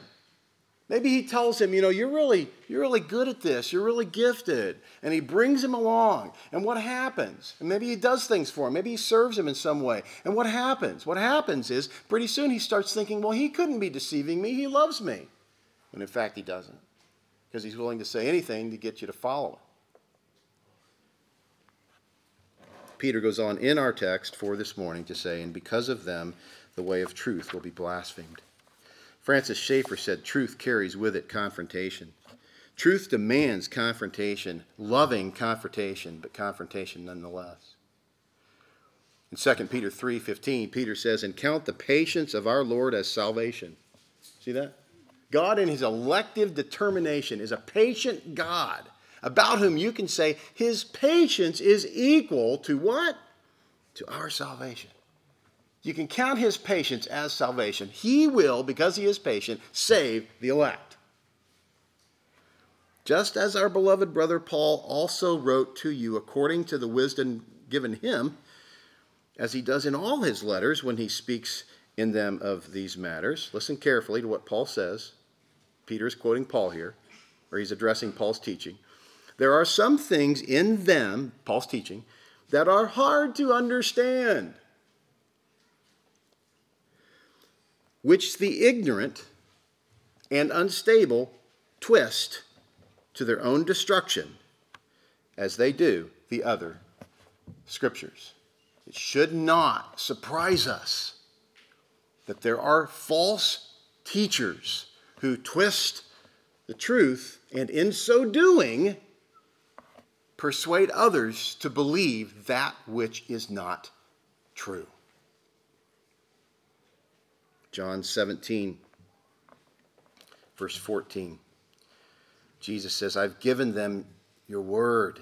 Maybe he tells him, you know, you're really, you're really good at this, you're really gifted. And he brings him along. And what happens? And maybe he does things for him, maybe he serves him in some way. And what happens? What happens is pretty soon he starts thinking, well, he couldn't be deceiving me, he loves me. When in fact he doesn't because he's willing to say anything to get you to follow him. Peter goes on in our text for this morning to say, and because of them, the way of truth will be blasphemed. Francis Schaeffer said, truth carries with it confrontation. Truth demands confrontation, loving confrontation, but confrontation nonetheless. In 2 Peter 3:15, Peter says, "And count the patience of our Lord as salvation." See that? God, in his elective determination, is a patient God about whom you can say his patience is equal to what? To our salvation. You can count his patience as salvation. He will, because he is patient, save the elect. Just as our beloved brother Paul also wrote to you according to the wisdom given him, as he does in all his letters when he speaks in them of these matters. Listen carefully to what Paul says. Peter is quoting Paul here, or he's addressing Paul's teaching. There are some things in them, Paul's teaching, that are hard to understand, which the ignorant and unstable twist to their own destruction, as they do the other scriptures. It should not surprise us that there are false teachers who twist the truth and in so doing persuade others to believe that which is not true. John 17, verse 14. Jesus says, I've given them your word,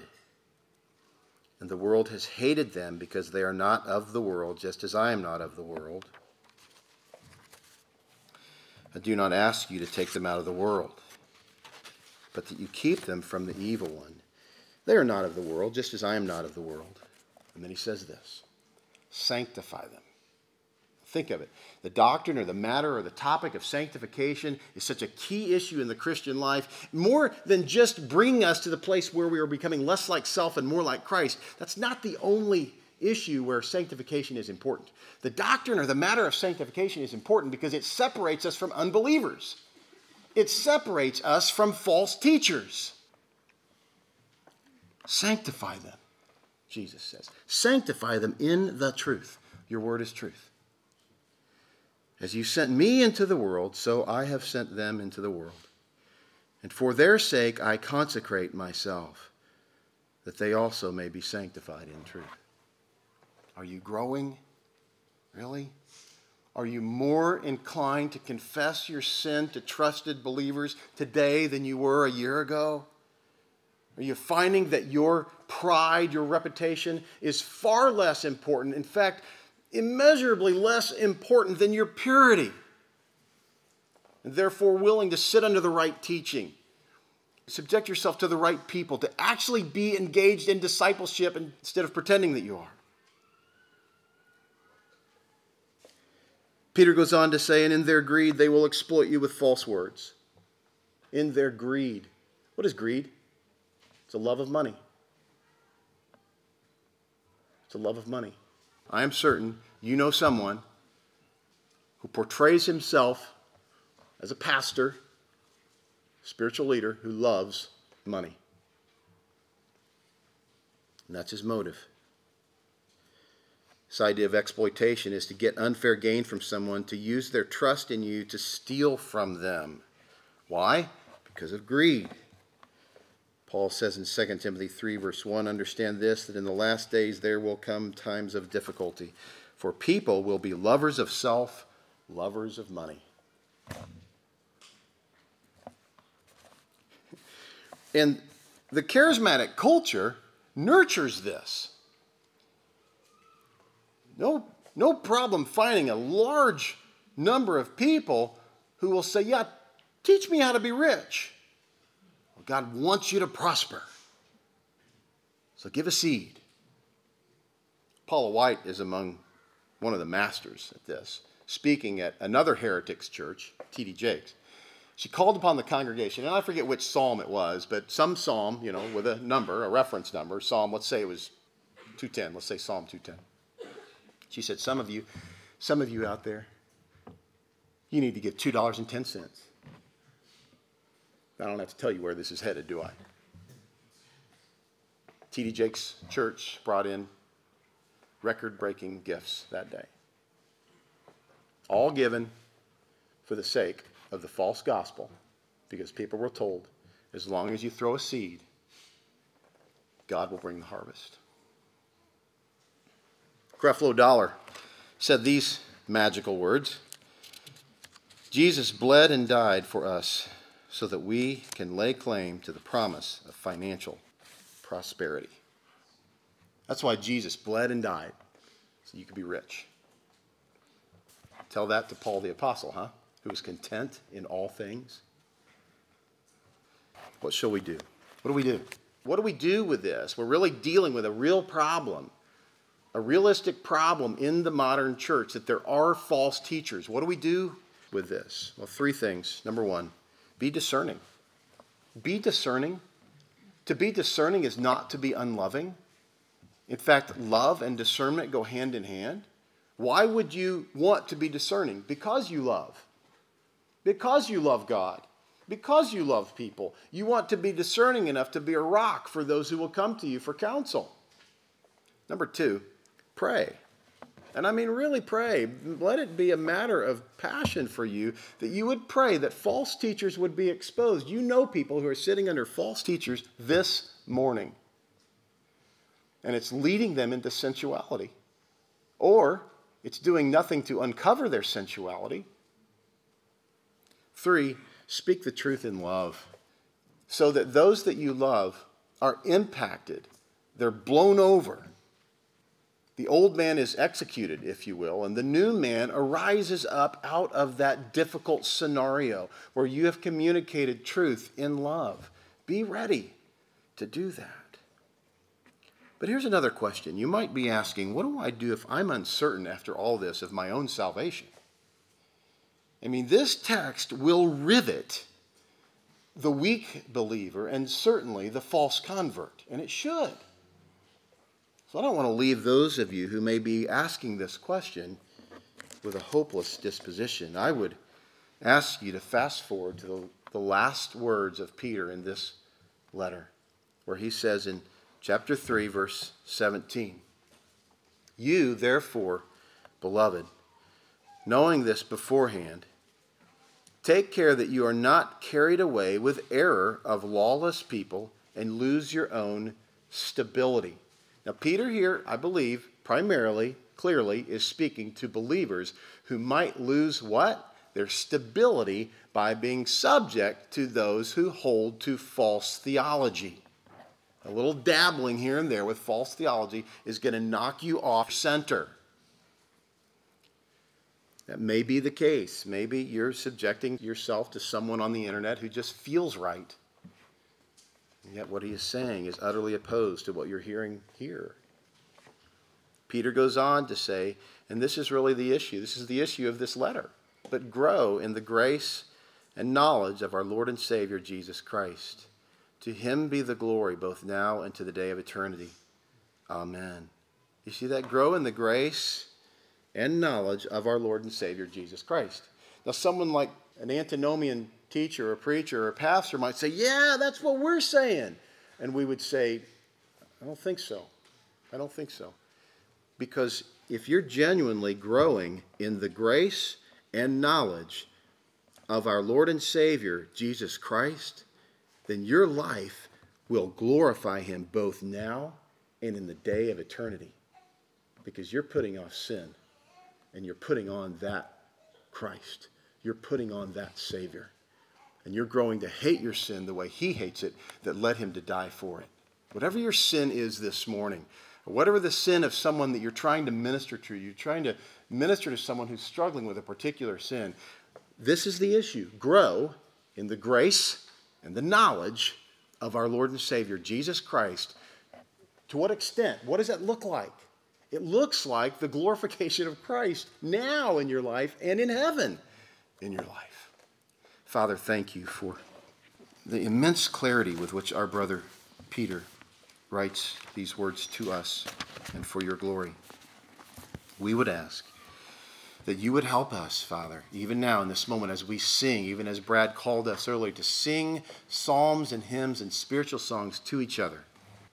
and the world has hated them because they are not of the world, just as I am not of the world. I do not ask you to take them out of the world, but that you keep them from the evil one. They are not of the world, just as I am not of the world. And then he says this sanctify them. Think of it. The doctrine or the matter or the topic of sanctification is such a key issue in the Christian life, more than just bringing us to the place where we are becoming less like self and more like Christ. That's not the only issue where sanctification is important. The doctrine or the matter of sanctification is important because it separates us from unbelievers, it separates us from false teachers. Sanctify them, Jesus says. Sanctify them in the truth. Your word is truth. As you sent me into the world, so I have sent them into the world. And for their sake I consecrate myself, that they also may be sanctified in truth. Are you growing? Really? Are you more inclined to confess your sin to trusted believers today than you were a year ago? Are you finding that your pride, your reputation is far less important, in fact, immeasurably less important than your purity? And therefore, willing to sit under the right teaching, subject yourself to the right people, to actually be engaged in discipleship instead of pretending that you are. Peter goes on to say, and in their greed, they will exploit you with false words. In their greed. What is greed? It's a love of money. It's a love of money. I am certain you know someone who portrays himself as a pastor, spiritual leader, who loves money. And that's his motive. This idea of exploitation is to get unfair gain from someone, to use their trust in you to steal from them. Why? Because of greed. Paul says in 2 Timothy 3, verse 1 Understand this, that in the last days there will come times of difficulty, for people will be lovers of self, lovers of money. And the charismatic culture nurtures this. No, no problem finding a large number of people who will say, Yeah, teach me how to be rich. Well, God wants you to prosper. So give a seed. Paula White is among one of the masters at this, speaking at another heretics church, T.D. Jakes. She called upon the congregation, and I forget which psalm it was, but some psalm, you know, with a number, a reference number, psalm, let's say it was 210, let's say Psalm 210. She said, Some of you, some of you out there, you need to give $2.10. I don't have to tell you where this is headed, do I? T.D. Jakes' church brought in record breaking gifts that day. All given for the sake of the false gospel, because people were told as long as you throw a seed, God will bring the harvest. Creflo Dollar said these magical words Jesus bled and died for us so that we can lay claim to the promise of financial prosperity. That's why Jesus bled and died, so you could be rich. Tell that to Paul the Apostle, huh? Who was content in all things. What shall we do? What do we do? What do we do with this? We're really dealing with a real problem, a realistic problem in the modern church that there are false teachers. What do we do with this? Well, three things. Number one, be discerning. Be discerning. To be discerning is not to be unloving. In fact, love and discernment go hand in hand. Why would you want to be discerning? Because you love. Because you love God. Because you love people. You want to be discerning enough to be a rock for those who will come to you for counsel. Number two, pray. And I mean, really pray. Let it be a matter of passion for you that you would pray that false teachers would be exposed. You know people who are sitting under false teachers this morning, and it's leading them into sensuality. Or it's doing nothing to uncover their sensuality. Three, speak the truth in love so that those that you love are impacted, they're blown over the old man is executed, if you will, and the new man arises up out of that difficult scenario where you have communicated truth in love. Be ready to do that. But here's another question. You might be asking, what do I do if I'm uncertain after all this of my own salvation? I mean, this text will rivet the weak believer and certainly the false convert, and it should. So I don't want to leave those of you who may be asking this question with a hopeless disposition. I would ask you to fast forward to the, the last words of Peter in this letter, where he says in chapter 3, verse 17, You, therefore, beloved, knowing this beforehand, take care that you are not carried away with error of lawless people and lose your own stability now, Peter here, I believe, primarily, clearly, is speaking to believers who might lose what? Their stability by being subject to those who hold to false theology. A little dabbling here and there with false theology is going to knock you off center. That may be the case. Maybe you're subjecting yourself to someone on the internet who just feels right. Yet, what he is saying is utterly opposed to what you're hearing here. Peter goes on to say, and this is really the issue, this is the issue of this letter, but grow in the grace and knowledge of our Lord and Savior Jesus Christ. To him be the glory both now and to the day of eternity. Amen. You see that? Grow in the grace and knowledge of our Lord and Savior Jesus Christ. Now, someone like an antinomian teacher or preacher or pastor might say, Yeah, that's what we're saying. And we would say, I don't think so. I don't think so. Because if you're genuinely growing in the grace and knowledge of our Lord and Savior, Jesus Christ, then your life will glorify Him both now and in the day of eternity. Because you're putting off sin and you're putting on that Christ. You're putting on that Savior. And you're growing to hate your sin the way He hates it that led Him to die for it. Whatever your sin is this morning, whatever the sin of someone that you're trying to minister to, you're trying to minister to someone who's struggling with a particular sin, this is the issue. Grow in the grace and the knowledge of our Lord and Savior, Jesus Christ. To what extent? What does that look like? It looks like the glorification of Christ now in your life and in heaven in your life. Father, thank you for the immense clarity with which our brother Peter writes these words to us and for your glory. We would ask that you would help us, Father, even now in this moment as we sing, even as Brad called us earlier, to sing psalms and hymns and spiritual songs to each other.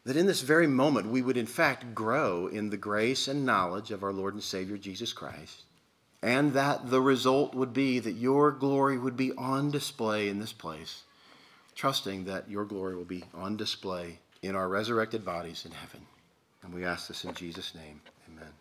That in this very moment we would in fact grow in the grace and knowledge of our Lord and Savior Jesus Christ, and that the result would be that your glory would be on display in this place, trusting that your glory will be on display in our resurrected bodies in heaven. And we ask this in Jesus' name. Amen.